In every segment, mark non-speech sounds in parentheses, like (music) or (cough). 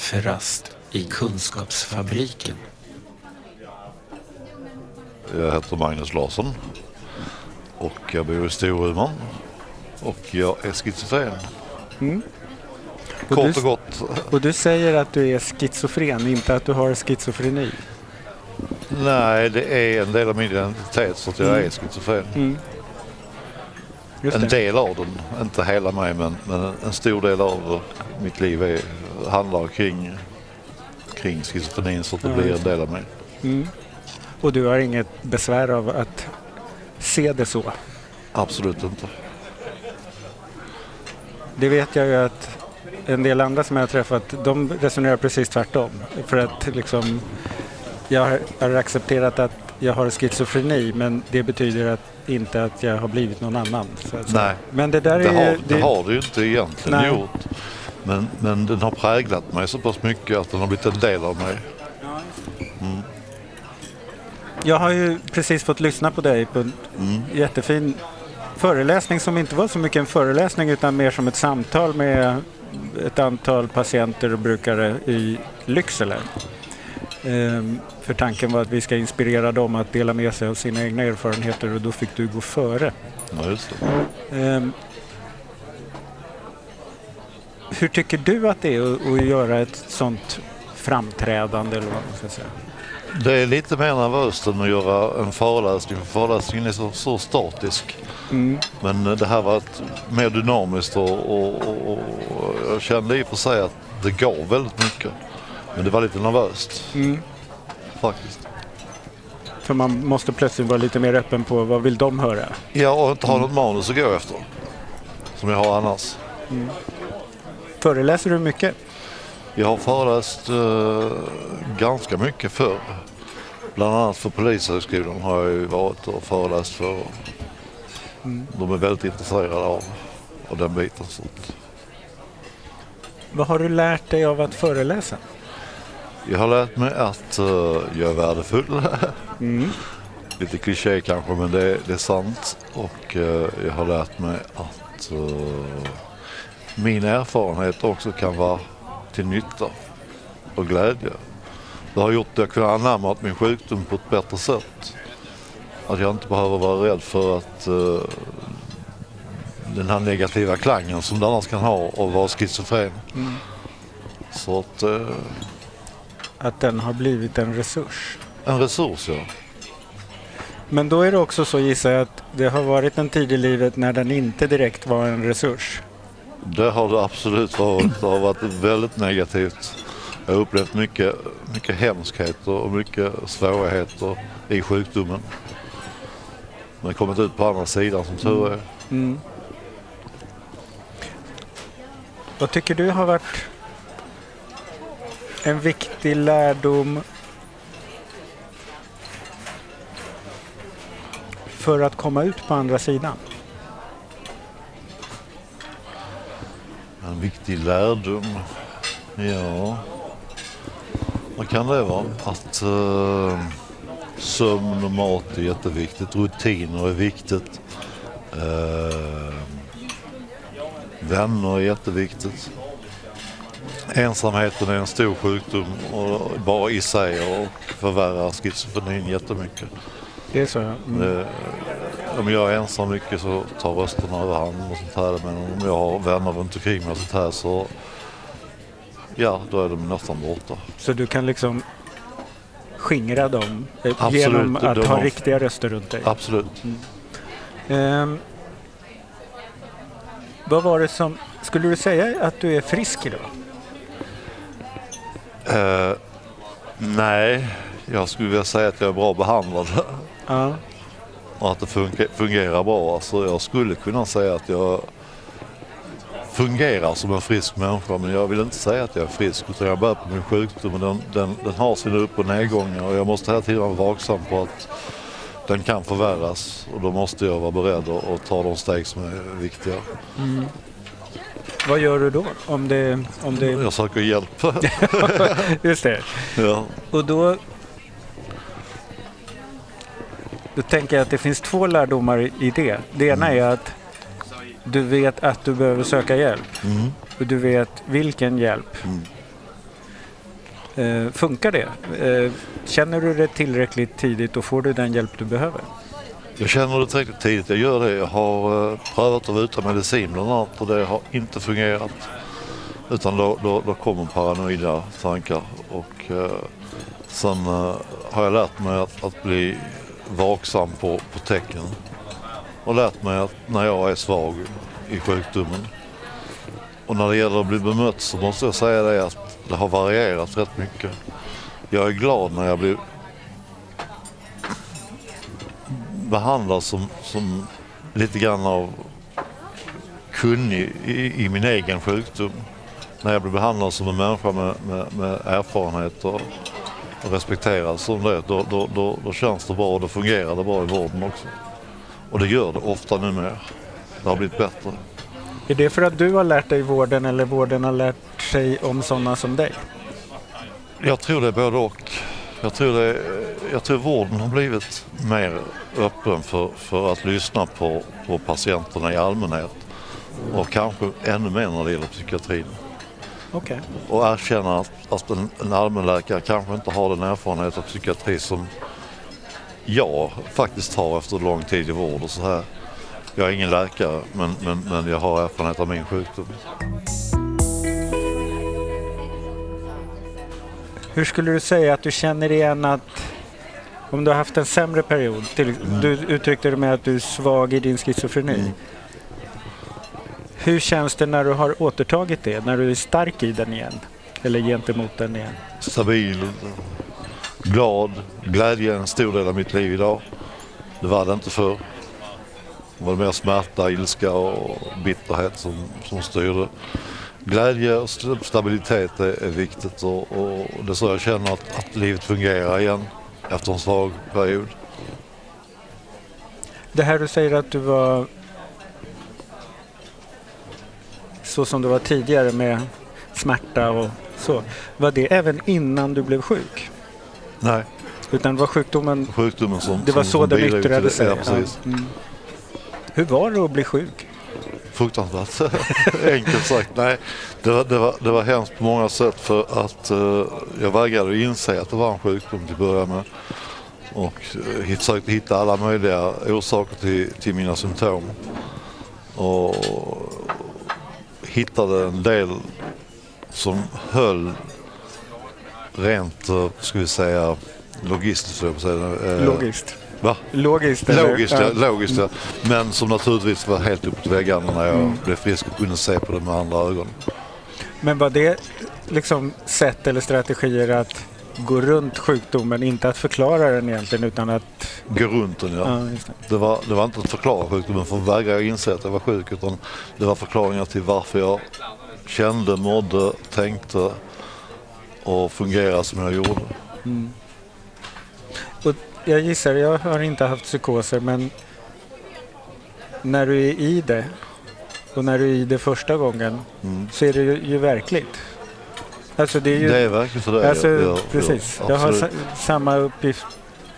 Kafferast i Kunskapsfabriken. Jag heter Magnus Larsson och jag bor i Storuman och jag är schizofren. Mm. Och Kort du- och gott. Och du säger att du är schizofren, inte att du har schizofreni. Nej, det är en del av min identitet så att jag Mm. är schizofren. Mm. En del av den, inte hela mig men, men en- en stor del av mitt liv är, handlar kring, kring schizofrenin så att det blir en del av mig. Mm. Och du har inget besvär av att se det så? Absolut inte. Det vet jag ju att en del andra som jag har träffat, de resonerar precis tvärtom. För att liksom, jag har- accepterat att jag har schizofreni men det betyder att, inte att jag har blivit någon annan. Nej, Men det där det, är har, ju... det har det ju inte egentligen Nej. gjort. Men, men den har präglat mig så pass mycket att den har blivit en del av mig. Jag har ju precis fått lyssna på dig på en Mm. jättefin föreläsning som inte var så mycket en föreläsning utan mer som ett samtal med ett antal patienter och brukare i Lycksele. Ehm, för tanken var att vi ska inspirera dem att dela med sig av sina egna erfarenheter och då fick du gå före. Ja, just det. Ehm, hur tycker du att det är att, att göra ett sånt framträdande eller vad man ska säga? Det är lite mer nervöst än att göra en föreläsning. För föreläsningen är så, så statisk. Mm. Men det här var ett, mer dynamiskt och, och, och, och jag kände i och för sig att det gav väldigt mycket. Men det var lite nervöst Mm. faktiskt. För man måste plötsligt vara lite mer öppen på vad vill de höra? Ja, och inte ha något manus att gå efter. Som jag har annars. Föreläser du mycket? Jag har föreläst eh, ganska mycket förr. Bland annat för Polishögskolan har jag ju varit och föreläst för. De är väldigt intresserade av, av den biten. Så Vad har du lärt dig av att föreläsa? jag har lärt mig att eh, jag är värdefull. (laughs) Mm. Lite kliché kanske men det, det är sant. Och eh, jag har lärt mig att eh, min erfarenhet också kan vara till nytta och glädje. Det har gjort att jag kunnat anamma min sjukdom på ett bättre sätt. Att jag inte behöver vara rädd för att eh, den här negativa klangen som det annars kan ha och vara schizofren. Mm. Så att eh, Att den har blivit en resurs. en resurs ja. Men då är det också så gissar jag att det har varit en tid i livet när den inte direkt var en resurs. Det har det absolut varit. Det har varit väldigt negativt. Jag har upplevt mycket, mycket hemskheter och mycket svårigheter i sjukdomen. Men kommit ut på andra sidan som tur är. Mm. Vad tycker du har varit en viktig lärdom för att komma ut på andra sidan? Viktig lärdom. Ja, vad kan det vara? Att eh, sömn och mat är jätteviktigt. Rutiner är viktigt. Eh, vänner är jätteviktigt. Ensamheten är en stor sjukdom och bara i sig och förvärrar schizofrenin jättemycket. Det är så? ja. Mm. Eh, om jag är ensam mycket så tar rösterna överhand och sånt här. Men om jag har vänner runt omkring mig och sånt här så ja, då är de nästan borta. Så du kan liksom skingra dem eh, Absolut, genom att ha riktiga röster runt dig? Absolut. Ehm, vad var det som... Skulle du säga att du är frisk idag? Eh, nej, jag skulle vilja säga att jag är bra behandlad Ja. Och att det funge- fungerar bra. Alltså, jag skulle kunna säga att jag fungerar som en frisk människa men jag vill inte säga att jag är frisk utan jag bär på min sjukdom och den, den, den har sina upp och nedgångar och jag måste hela tiden vara vaksam på att den kan förvärras och då måste jag vara beredd att, ta de steg som är viktiga. Vad gör du då? Om det... Om det Jag söker hjälp. (laughs) just det. ja. Och då... Då tänker jag att det finns två lärdomar i det. Det ena är att du vet att du behöver söka hjälp. Mm. Och du vet vilken hjälp. Mm. Eh, funkar det? Eh, känner du det tillräckligt tidigt och får du den hjälp du behöver? Jag känner det tillräckligt tidigt. Jag gör det. Jag har eh, prövat att vara utan medicin bland annat och det har inte fungerat. Utan då, då, då kommer paranoida tankar. Och eh, sen eh, har jag lärt mig att, att bli vaksam på, på tecken. Och lärt mig att när jag är svag i sjukdomen. Och när det gäller att bli bemött så måste jag säga det att det har varierat rätt mycket. Jag är glad när jag blir behandlad som, som lite grann av kunnig i, i min egen sjukdom. När jag blir behandlad som en människa med, med, med erfarenhet respekterad som det, då, då, då, då känns det bra och då fungerar det bra i vården också. Och det gör det ofta numera. Det har blivit bättre. Är det för att du har lärt dig vården eller vården har lärt sig om sådana som dig? Jag tror det är både och. Jag tror, det, jag tror vården har blivit mer öppen för, för att lyssna på, på patienterna i allmänhet. Och kanske ännu mer när det gäller psykiatrin. Okej. Och erkänna att, att en, en allmänläkare kanske inte har den erfarenhet av psykiatri som jag faktiskt har efter lång tid i vård och så här. Jag är ingen läkare men, men, men jag har erfarenhet av min sjukdom. Hur skulle du säga att du känner igen att om du har haft en sämre period, till, du uttryckte det med att du är svag i din schizofreni. Mm. Hur känns det när du har återtagit det, när du är stark i den igen? Eller gentemot den igen? Stabil, glad, glädje är en stor del av mitt liv idag. Det var det inte förr. Det var mer smärta, ilska och bitterhet som, som styrde. Glädje och st- stabilitet är, är viktigt och, och det är så jag känner att, att livet fungerar igen efter en svag period. Det här du säger att du var så som du var tidigare med smärta och så. Var det även innan du blev sjuk? Nej, Utan var sjukdomen, sjukdomen som det var som, så som den yttrade det. sig? Ja, precis. Ja. Mm. Hur var det att bli sjuk? Fruktansvärt (laughs) enkelt sagt. Nej, det var, det, var, det var hemskt på många sätt för att eh, jag vägrade inse att det var en sjukdom till att börja med. Och eh, försökte hitta alla möjliga orsaker till, till mina symptom. Och hittade en del som höll rent, eh, ska vi säga, logistiskt. jag säga. Eh, Logiskt. Va? Logiskt? Logiskt. Ja. logiskt ja. Men som naturligtvis var helt uppåt väggarna när jag Mm. blev frisk och kunde se på det med andra ögon. Men var det liksom sätt eller strategier att gå runt sjukdomen, inte att förklara den egentligen utan att... Gå runt den ja. Ja, det. Det, var, det var inte att förklara sjukdomen för vägrade jag inse att jag var sjuk utan det var förklaringar till varför jag kände, mådde, tänkte och fungerade som jag gjorde. Mm. Och jag gissar, jag har inte haft psykoser men när du är i det och när du är i det första gången Mm. så är det ju, ju verkligt. Alltså det är ju... Det är verkligen så det är. alltså, Ja, precis. ja, jag har sa, samma uppgift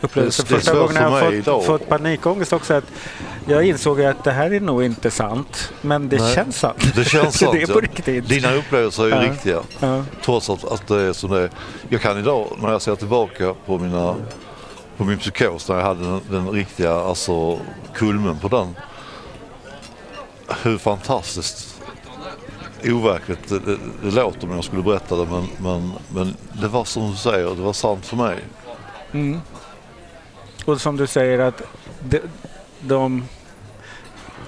upplevelse. Första gången jag har idag. fått, fått panikångest också att jag insåg att det här är nog inte sant men det Nej. känns sant. Det känns (laughs) sant. det är på ja. riktigt. Dina upplevelser är ju Ja. riktiga. Ja. Trots att, att det är som det är. Jag kan idag när jag ser tillbaka på, mina, på min psykos när jag hade den, den riktiga alltså, kulmen på den. Hur fantastiskt overkligt det, det, det låter om jag skulle berätta det men, men, men det var som du säger, det var sant för mig. Mm. Och som du säger att de, de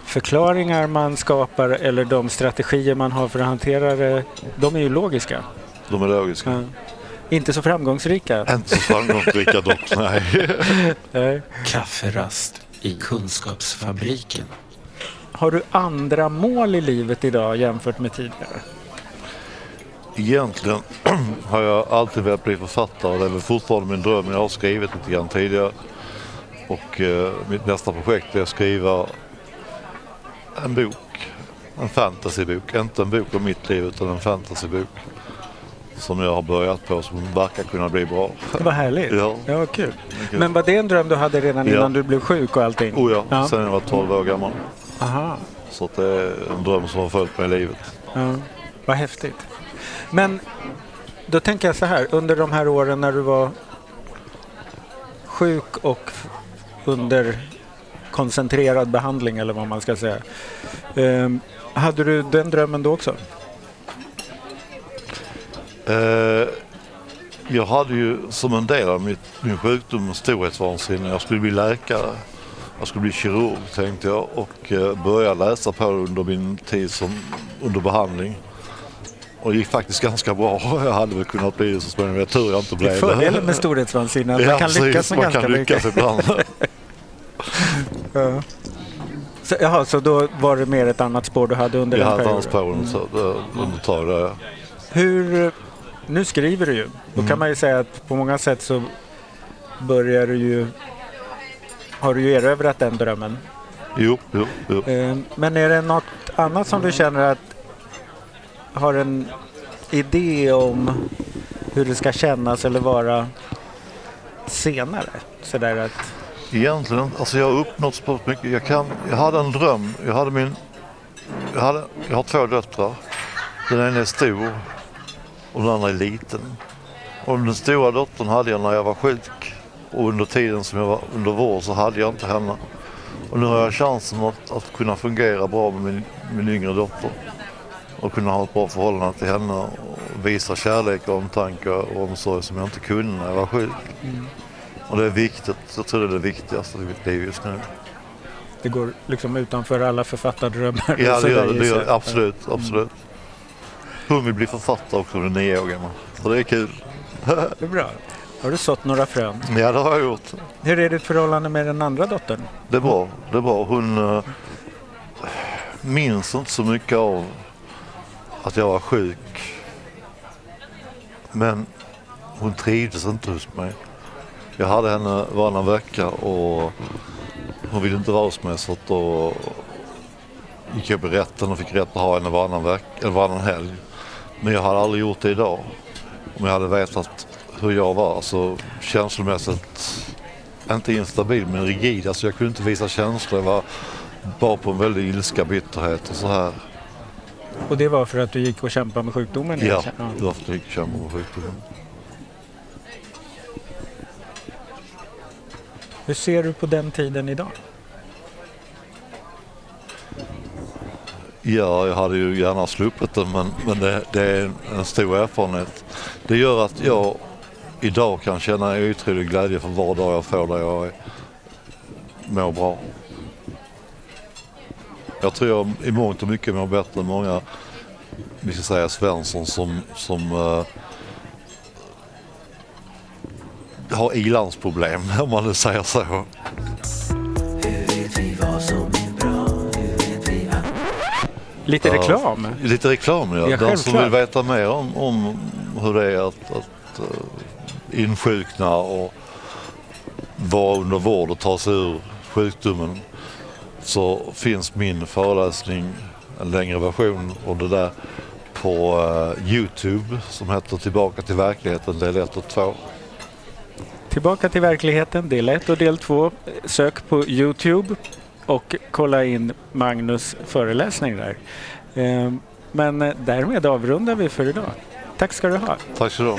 förklaringar man skapar eller de strategier man har för att hantera det, de är ju logiska. De är logiska. Ja. Inte så framgångsrika. Inte så framgångsrika dock, (laughs) nej. Nej. Kafferast i Kunskapsfabriken. Har du andra mål i livet idag jämfört med tidigare? Egentligen (clears throat) har jag alltid velat bli författare. Det är väl fortfarande min dröm. Jag har skrivit lite grann tidigare. Och eh, mitt nästa projekt är att skriva en bok. En fantasybok. Inte en bok om mitt liv utan en fantasybok. Som jag har börjat på som verkar kunna bli bra. Var härligt. (laughs) Ja. Ja, vad kul. Men var det en dröm du hade redan Ja. innan du blev sjuk och allting? Oh ja, Ja. sen jag var 12 år gammal. Aha. Så att det är en dröm som har följt mig i livet. Ja, vad häftigt. Men då tänker jag så här, under de här åren när du var sjuk och under koncentrerad behandling eller vad man ska säga. Um, hade du den drömmen då också? Uh, jag hade ju som en del av mitt, min sjukdom storhetsvansinne. Jag skulle bli läkare. Jag skulle bli kirurg tänkte jag och uh, började läsa på under min tid som, under behandling. Och det gick faktiskt ganska bra. (laughs) Jag hade väl kunnat bli det så småningom. Jag tur jag inte blev det. Är fördelen med (laughs) storhetsvansinne, att ja, man kan precis, lyckas med man ganska kan lyckas mycket. ibland. (laughs) ja. så, jaha, så då var det mer ett annat spår du hade under Jag den hade perioden? ett annat spår under, det- under. Hur, nu skriver du ju. Då Mm. kan man ju säga att på många sätt så börjar du ju, har du ju erövrat den drömmen. Jo, jo, jo. Eh, Men är det något annat som du känner att har en idé om hur det ska kännas eller vara senare? Sådär att, Egentligen, alltså jag har uppnått så mycket. Jag, kan, jag hade en dröm. Jag, hade min, jag, hade, jag har två döttrar. Den ena är stor och den andra är liten. Och den stora dottern hade jag när jag var sjuk. Och under tiden som jag var under vård så hade jag inte henne. Och nu har jag chansen att, att kunna fungera bra med min, min yngre dotter. Och kunna ha ett bra förhållande till henne och visa kärlek och omtanke och omsorg som jag inte kunde när jag var sjuk. Och det är viktigt. Jag tror det är det viktigaste i mitt liv just nu. det går liksom utanför alla författardrömmar. Ja, det gör det. det, gör. Absolut, absolut. Hon vill bli författare också, hon är nio år gammal. Så det är kul. Det är bra. Har du sått några frön? Ja, det har jag gjort. Hur är ditt förhållande med den andra dottern? Det är bra. Det är bra. Hon uh, minns inte så mycket av att jag var sjuk. Men hon trivdes inte hos mig. Jag hade henne varannan vecka och hon ville inte vara hos mig så då gick jag på rätten och fick rätt att ha henne varannan, veck- varannan helg. Men jag hade aldrig gjort det idag. Om jag hade vetat hur jag var så känslomässigt inte instabil men rigid. Alltså jag kunde inte visa känslor. Jag var bara på en väldig ilska, bitterhet och så här. Och det var för att du gick och kämpade med sjukdomen? Ja, ja. det var för att jag gick och kämpade med sjukdomen. Hur ser du på den tiden idag? Ja, jag hade ju gärna sluppit det men, men det, det är en, en stor erfarenhet. Det gör att jag idag kan känna en otrolig glädje för var dag jag får där jag är, mår bra. Jag tror jag i mångt och mycket mår bättre än många, vi ska säga Svensson som, som eh, har ilandsproblem (laughs) om man nu säger så. Lite reklam? Lite reklam ja. Den som vill veta mer om, om hur det är att, att uh, insjukna och vara under vård och ta sig ur sjukdomen så finns min föreläsning, en längre version av det där på uh, Youtube som heter Tillbaka till verkligheten del 1 och 2. Tillbaka till verkligheten, del 1 och del 2. Sök på Youtube och kolla in Magnus föreläsning där. Eh, Men eh, därmed avrundar vi för idag. Tack ska du ha. Tack så du ha.